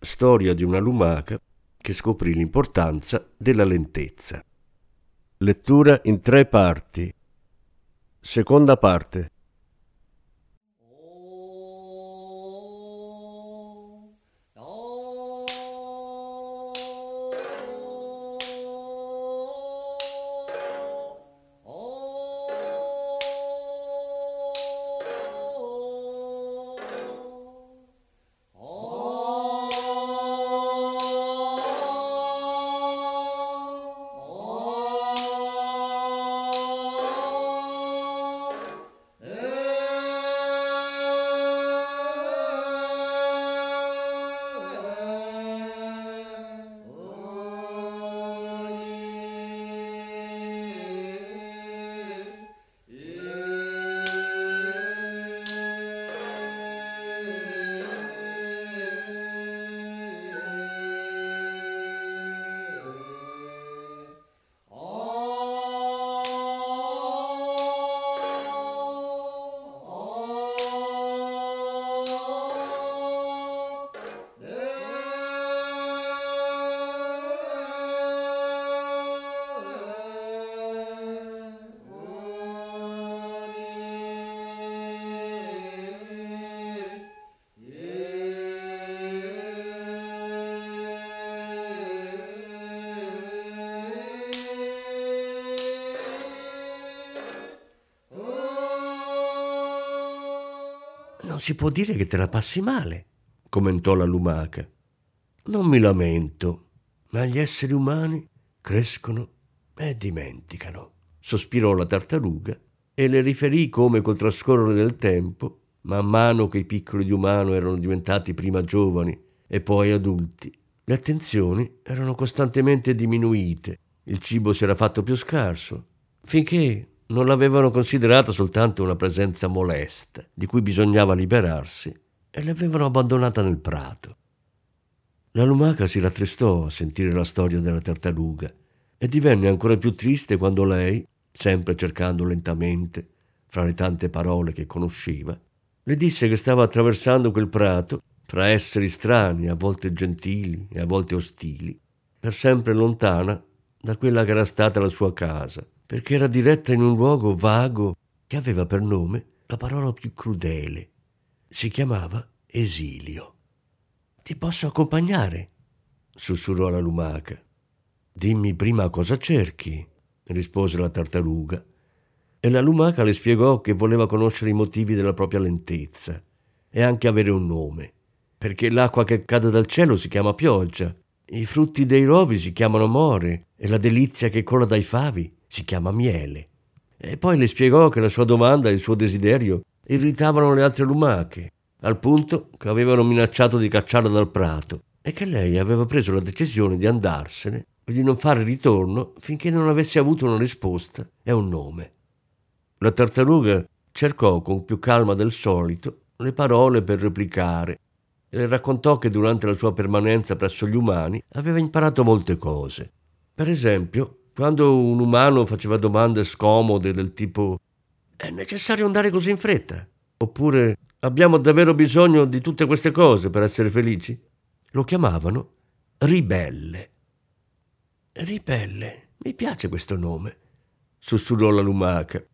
Storia di una lumaca che scoprì l'importanza della lentezza. Lettura in tre parti. Seconda parte. Non si può dire che te la passi male, commentò la lumaca. Non mi lamento, ma gli esseri umani crescono e dimenticano, sospirò la tartaruga e le riferì come col trascorrere del tempo, man mano che i piccoli di umano erano diventati prima giovani e poi adulti, le attenzioni erano costantemente diminuite, il cibo si era fatto più scarso, finché non l'avevano considerata soltanto una presenza molesta, di cui bisognava liberarsi, e l'avevano abbandonata nel prato. La lumaca si rattristò a sentire la storia della tartaruga e divenne ancora più triste quando lei, sempre cercando lentamente, fra le tante parole che conosceva, le disse che stava attraversando quel prato fra esseri strani, a volte gentili e a volte ostili, per sempre lontana da quella che era stata la sua casa, perché era diretta in un luogo vago che aveva per nome la parola più crudele. Si chiamava esilio. Ti posso accompagnare? sussurrò la lumaca. Dimmi prima cosa cerchi, rispose la tartaruga. E la lumaca le spiegò che voleva conoscere i motivi della propria lentezza e anche avere un nome, perché l'acqua che cade dal cielo si chiama pioggia, i frutti dei rovi si chiamano more e la delizia che cola dai favi si chiama miele. E poi le spiegò che la sua domanda e il suo desiderio irritavano le altre lumache, al punto che avevano minacciato di cacciarla dal prato e che lei aveva preso la decisione di andarsene e di non fare ritorno finché non avesse avuto una risposta e un nome. La tartaruga cercò con più calma del solito le parole per replicare e le raccontò che durante la sua permanenza presso gli umani aveva imparato molte cose. Per esempio, quando un umano faceva domande scomode del tipo è necessario andare così in fretta? Oppure abbiamo davvero bisogno di tutte queste cose per essere felici? Lo chiamavano ribelle. Ribelle, mi piace questo nome, sussurrò la lumaca.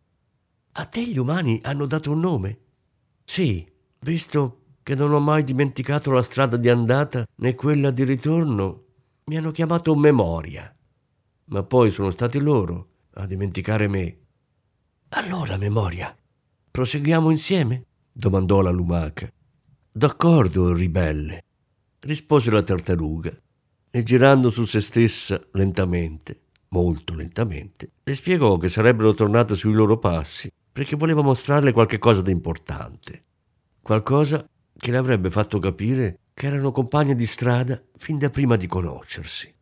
A te gli umani hanno dato un nome? Sì, visto che non ho mai dimenticato la strada di andata né quella di ritorno, mi hanno chiamato memoria ma poi sono stati loro a dimenticare me. Allora, memoria, proseguiamo insieme? domandò la lumaca. D'accordo, ribelle, rispose la tartaruga, e girando su se stessa lentamente, molto lentamente, le spiegò che sarebbero tornate sui loro passi perché voleva mostrarle qualche cosa di importante, qualcosa che le avrebbe fatto capire che erano compagni di strada fin da prima di conoscersi.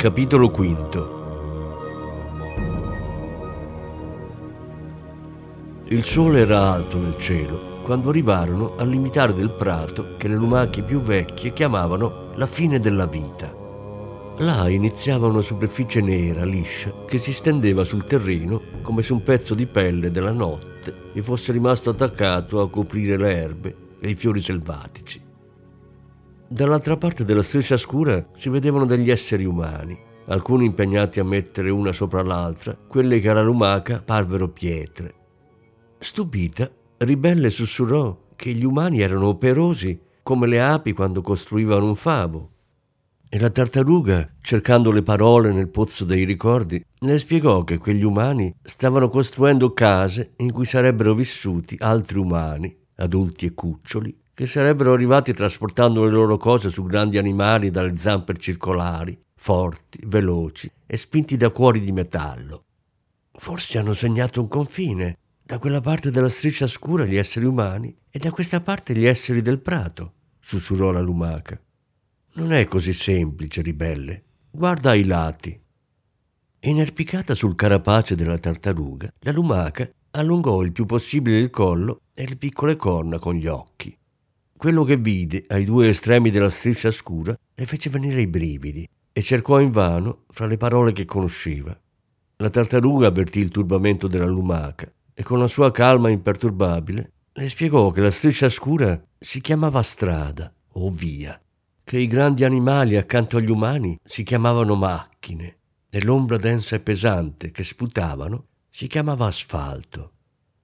Capitolo V Il sole era alto nel cielo quando arrivarono al limitare del prato che le lumache più vecchie chiamavano la fine della vita. Là iniziava una superficie nera, liscia, che si stendeva sul terreno come se un pezzo di pelle della notte gli fosse rimasto attaccato a coprire le erbe e i fiori selvatici. Dall'altra parte della striscia scura si vedevano degli esseri umani, alcuni impegnati a mettere una sopra l'altra, quelle che alla lumaca parvero pietre. Stupita, Ribelle sussurrò che gli umani erano operosi come le api quando costruivano un favo. E la tartaruga, cercando le parole nel pozzo dei ricordi, le spiegò che quegli umani stavano costruendo case in cui sarebbero vissuti altri umani, adulti e cuccioli, che sarebbero arrivati trasportando le loro cose su grandi animali dalle zampe circolari, forti, veloci e spinti da cuori di metallo. Forse hanno segnato un confine, da quella parte della striscia scura gli esseri umani e da questa parte gli esseri del prato, sussurrò la lumaca. Non è così semplice, ribelle. Guarda ai lati. Inerpicata sul carapace della tartaruga, la lumaca allungò il più possibile il collo e le piccole corna con gli occhi. Quello che vide ai due estremi della striscia scura le fece venire i brividi e cercò invano fra le parole che conosceva. La tartaruga avvertì il turbamento della lumaca e con la sua calma imperturbabile le spiegò che la striscia scura si chiamava strada o via, che i grandi animali accanto agli umani si chiamavano macchine e l'ombra densa e pesante che sputavano si chiamava asfalto.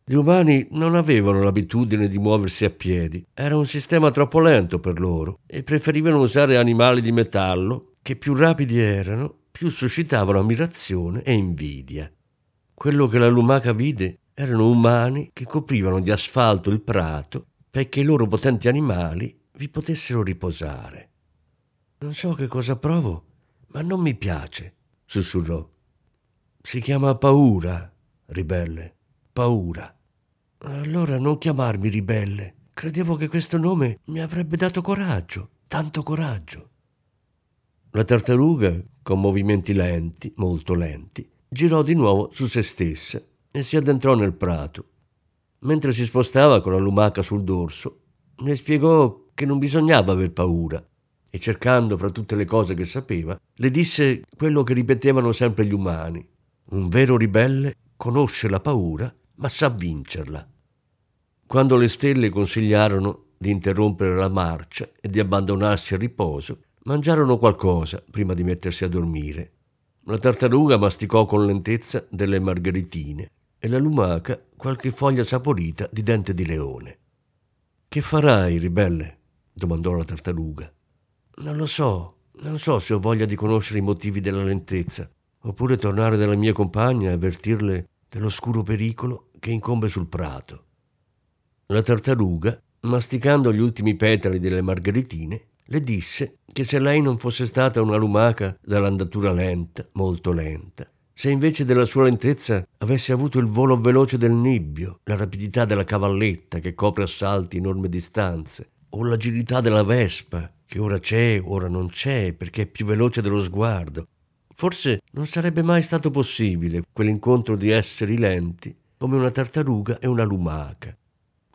Gli umani non avevano l'abitudine di muoversi a piedi, era un sistema troppo lento per loro e preferivano usare animali di metallo che più rapidi erano, più suscitavano ammirazione e invidia. Quello che la lumaca vide erano umani che coprivano di asfalto il prato perché i loro potenti animali vi potessero riposare. Non so che cosa provo, ma non mi piace, sussurrò. Si chiama paura, ribelle, paura. Allora non chiamarmi ribelle. Credevo che questo nome mi avrebbe dato coraggio, tanto coraggio. La tartaruga, con movimenti lenti, molto lenti, girò di nuovo su se stessa e si addentrò nel prato. Mentre si spostava con la lumaca sul dorso, le spiegò che non bisognava aver paura e cercando fra tutte le cose che sapeva, le disse quello che ripetevano sempre gli umani. Un vero ribelle conosce la paura, ma sa vincerla. Quando le stelle consigliarono di interrompere la marcia e di abbandonarsi al riposo, mangiarono qualcosa prima di mettersi a dormire. La tartaruga masticò con lentezza delle margheritine e la lumaca qualche foglia saporita di dente di leone. Che farai, ribelle? domandò la tartaruga. Non lo so, non so se ho voglia di conoscere i motivi della lentezza, oppure tornare dalla mia compagna e avvertirle dell'oscuro pericolo che incombe sul prato. La tartaruga, masticando gli ultimi petali delle margheritine, le disse che se lei non fosse stata una lumaca dall'andatura lenta, molto lenta, se invece della sua lentezza avesse avuto il volo veloce del nibbio, la rapidità della cavalletta che copre a salti enormi distanze, o l'agilità della vespa, che ora c'è, ora non c'è, perché è più veloce dello sguardo, forse non sarebbe mai stato possibile quell'incontro di esseri lenti come una tartaruga e una lumaca.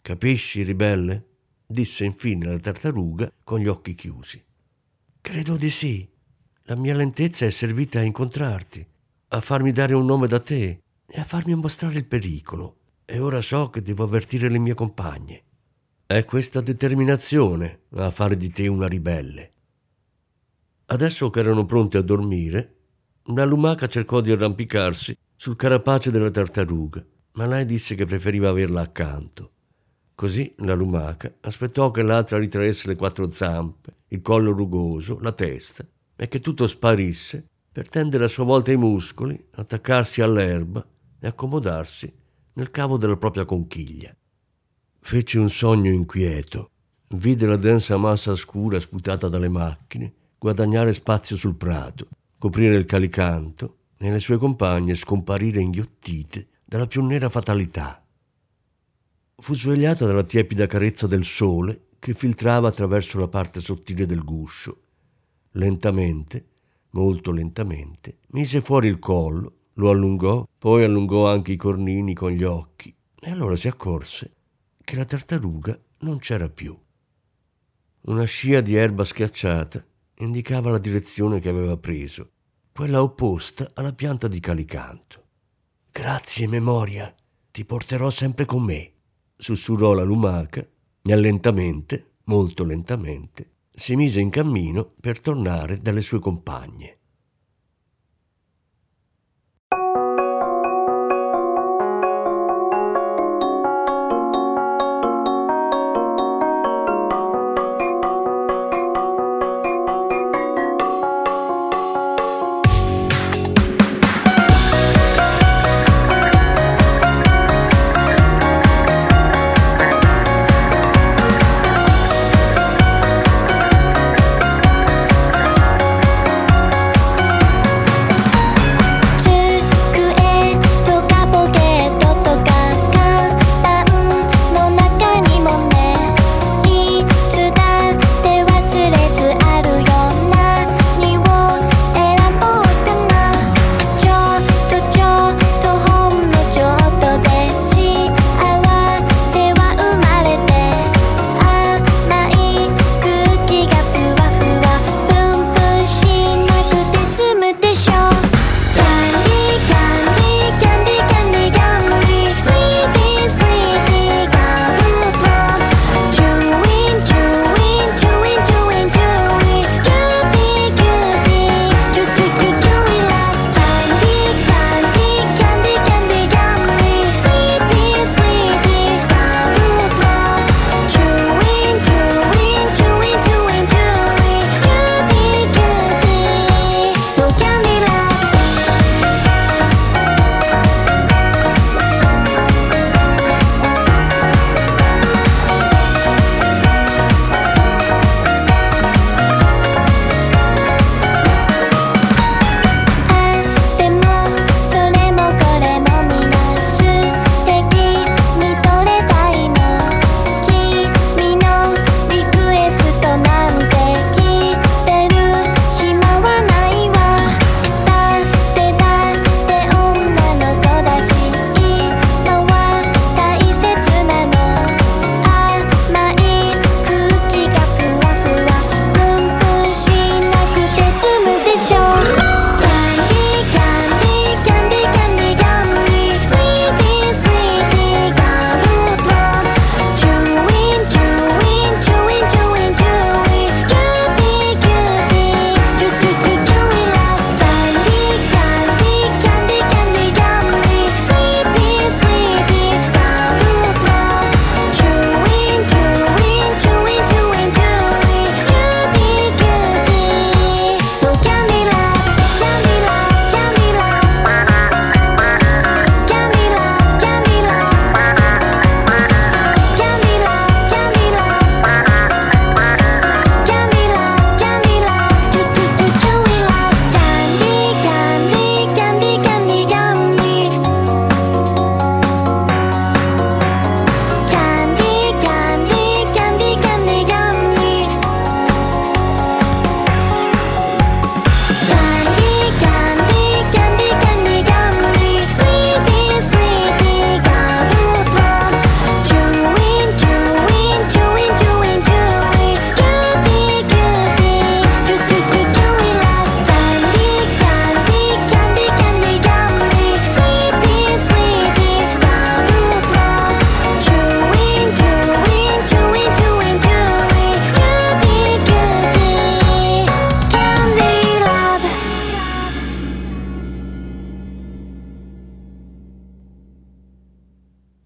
Capisci, ribelle? disse infine la tartaruga con gli occhi chiusi. Credo di sì. La mia lentezza è servita a incontrarti, a farmi dare un nome da te e a farmi mostrare il pericolo. E ora so che devo avvertire le mie compagne. È questa determinazione a fare di te una ribelle. Adesso che erano pronti a dormire, la lumaca cercò di arrampicarsi sul carapace della tartaruga, ma lei disse che preferiva averla accanto. Così la lumaca aspettò che l'altra ritraesse le quattro zampe, il collo rugoso, la testa, e che tutto sparisse per tendere a sua volta i muscoli, attaccarsi all'erba e accomodarsi nel cavo della propria conchiglia. Fece un sogno inquieto. Vide la densa massa scura sputata dalle macchine guadagnare spazio sul prato, coprire il calicanto e le sue compagne scomparire inghiottite dalla più nera fatalità fu svegliata dalla tiepida carezza del sole che filtrava attraverso la parte sottile del guscio. Lentamente molto lentamente, mise fuori il collo, lo allungò, poi allungò anche i cornini con gli occhi e allora si accorse che la tartaruga non c'era più. Una scia di erba schiacciata indicava la direzione che aveva preso, quella opposta alla pianta di calicanto. Grazie, memoria, ti porterò sempre con me, sussurrò la lumaca e lentamente, molto lentamente, si mise in cammino per tornare dalle sue compagne.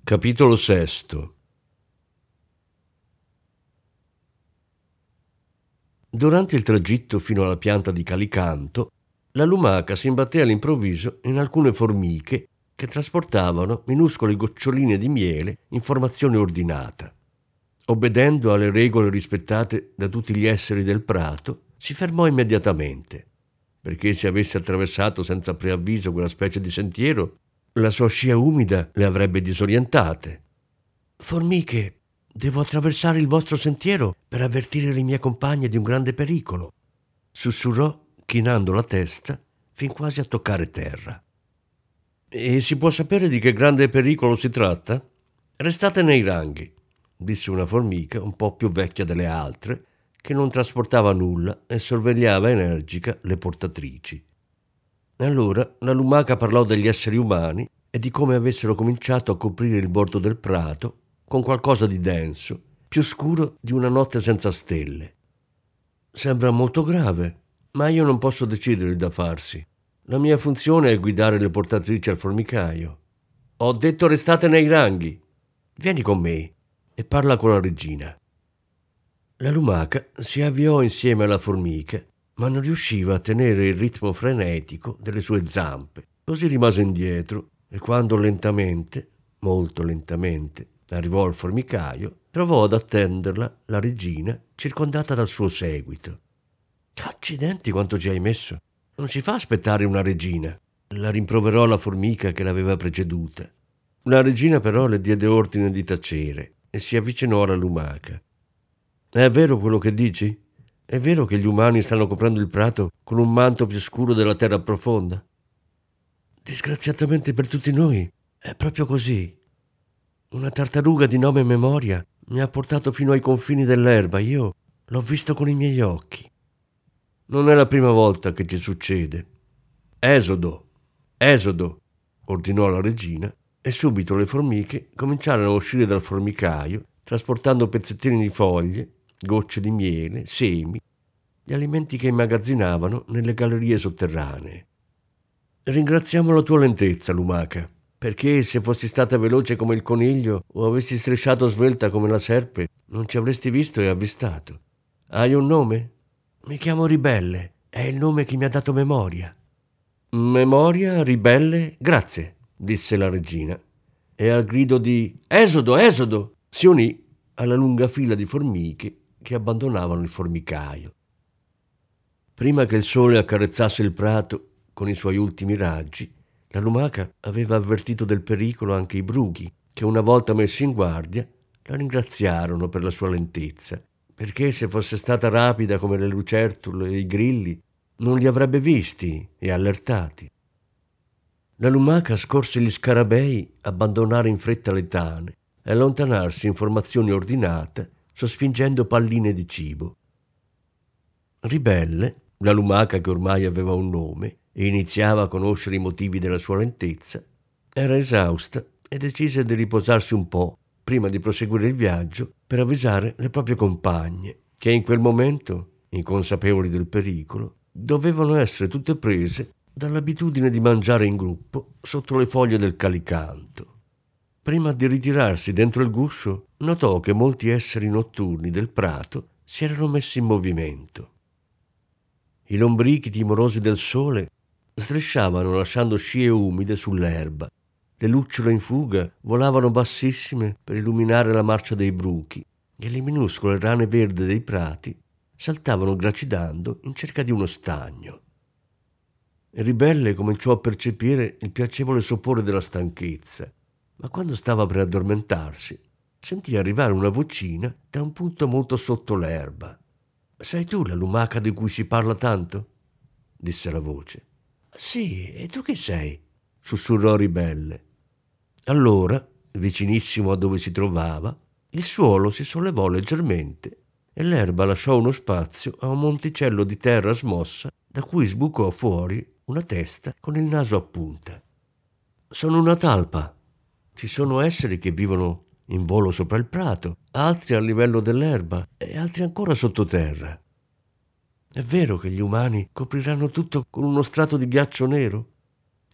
Capitolo VI Durante il tragitto fino alla pianta di Calicanto, la lumaca si imbatté all'improvviso in alcune formiche che trasportavano minuscole goccioline di miele in formazione ordinata. Obbedendo alle regole rispettate da tutti gli esseri del prato, si fermò immediatamente, perché se avesse attraversato senza preavviso quella specie di sentiero, la sua scia umida le avrebbe disorientate. Formiche, devo attraversare il vostro sentiero per avvertire le mie compagne di un grande pericolo, sussurrò chinando la testa fin quasi a toccare terra. E si può sapere di che grande pericolo si tratta? Restate nei ranghi, disse una formica un po' più vecchia delle altre, che non trasportava nulla e sorvegliava energica le portatrici. Allora la lumaca parlò degli esseri umani e di come avessero cominciato a coprire il bordo del prato con qualcosa di denso, più scuro di una notte senza stelle. Sembra molto grave, ma io non posso decidere da farsi. La mia funzione è guidare le portatrici al formicaio. Ho detto restate nei ranghi. Vieni con me e parla con la regina. La lumaca si avviò insieme alla formica, ma non riusciva a tenere il ritmo frenetico delle sue zampe. Così rimase indietro e quando lentamente, molto lentamente, arrivò al formicaio, trovò ad attenderla la regina circondata dal suo seguito. Accidenti quanto ci hai messo! Non si fa aspettare una regina. La rimproverò la formica che l'aveva preceduta. La regina però le diede ordine di tacere e si avvicinò alla lumaca. È vero quello che dici? È vero che gli umani stanno coprendo il prato con un manto più scuro della terra profonda? Disgraziatamente per tutti noi, è proprio così. Una tartaruga di nome Memoria mi ha portato fino ai confini dell'erba, io l'ho visto con i miei occhi. Non è la prima volta che ci succede. Esodo, esodo, ordinò la regina e subito le formiche cominciarono a uscire dal formicaio trasportando pezzettini di foglie, gocce di miele, semi, gli alimenti che immagazzinavano nelle gallerie sotterranee. Ringraziamo la tua lentezza, lumaca, perché se fossi stata veloce come il coniglio o avessi strisciato svelta come la serpe, non ci avresti visto e avvistato. Hai un nome? Mi chiamo Ribelle, è il nome che mi ha dato memoria. Memoria, ribelle, grazie, disse la regina, e al grido di Esodo, Esodo, si unì alla lunga fila di formiche che abbandonavano il formicaio. Prima che il sole accarezzasse il prato con i suoi ultimi raggi, la lumaca aveva avvertito del pericolo anche i bruchi, che una volta messi in guardia la ringraziarono per la sua lentezza, perché se fosse stata rapida come le lucertole e i grilli, non li avrebbe visti e allertati. La lumaca scorse gli scarabei abbandonare in fretta le tane e allontanarsi in formazioni ordinate, sospingendo palline di cibo. Ribelle, la lumaca che ormai aveva un nome e iniziava a conoscere i motivi della sua lentezza, era esausta e decise di riposarsi un po' prima di proseguire il viaggio per avvisare le proprie compagne, che in quel momento, inconsapevoli del pericolo, dovevano essere tutte prese dall'abitudine di mangiare in gruppo sotto le foglie del calicanto. Prima di ritirarsi dentro il guscio, notò che molti esseri notturni del prato si erano messi in movimento. I lombrichi timorosi del sole strisciavano lasciando scie umide sull'erba. Le lucciole in fuga volavano bassissime per illuminare la marcia dei bruchi e le minuscole rane verdi dei prati saltavano gracidando in cerca di uno stagno. Il ribelle cominciò a percepire il piacevole sopore della stanchezza ma quando stava per addormentarsi sentì arrivare una vocina da un punto molto sotto l'erba. Sei tu la lumaca di cui si parla tanto? disse la voce. Sì, e tu chi sei? sussurrò Ribelle. Allora, vicinissimo a dove si trovava, il suolo si sollevò leggermente e l'erba lasciò uno spazio a un monticello di terra smossa da cui sbucò fuori una testa con il naso a punta. Sono una talpa, ci sono esseri che vivono in volo sopra il prato, altri a livello dell'erba e altri ancora sottoterra. È vero che gli umani copriranno tutto con uno strato di ghiaccio nero?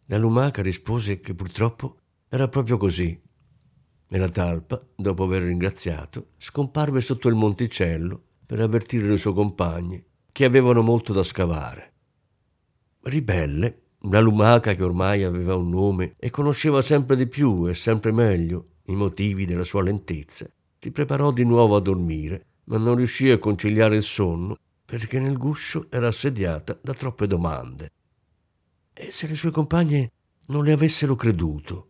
La lumaca rispose che purtroppo era proprio così. E la talpa, dopo aver ringraziato, scomparve sotto il monticello per avvertire le sue compagne, che avevano molto da scavare. Ribelle, la lumaca che ormai aveva un nome e conosceva sempre di più e sempre meglio i motivi della sua lentezza, si preparò di nuovo a dormire, ma non riuscì a conciliare il sonno perché nel guscio era assediata da troppe domande. E se le sue compagne non le avessero creduto?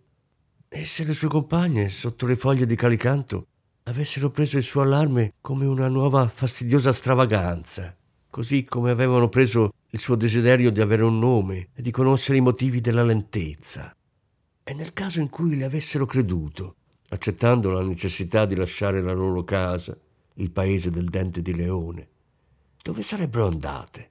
E se le sue compagne, sotto le foglie di calicanto, avessero preso il suo allarme come una nuova fastidiosa stravaganza, così come avevano preso il suo desiderio di avere un nome e di conoscere i motivi della lentezza. E nel caso in cui le avessero creduto, accettando la necessità di lasciare la loro casa, il paese del dente di leone, dove sarebbero andate?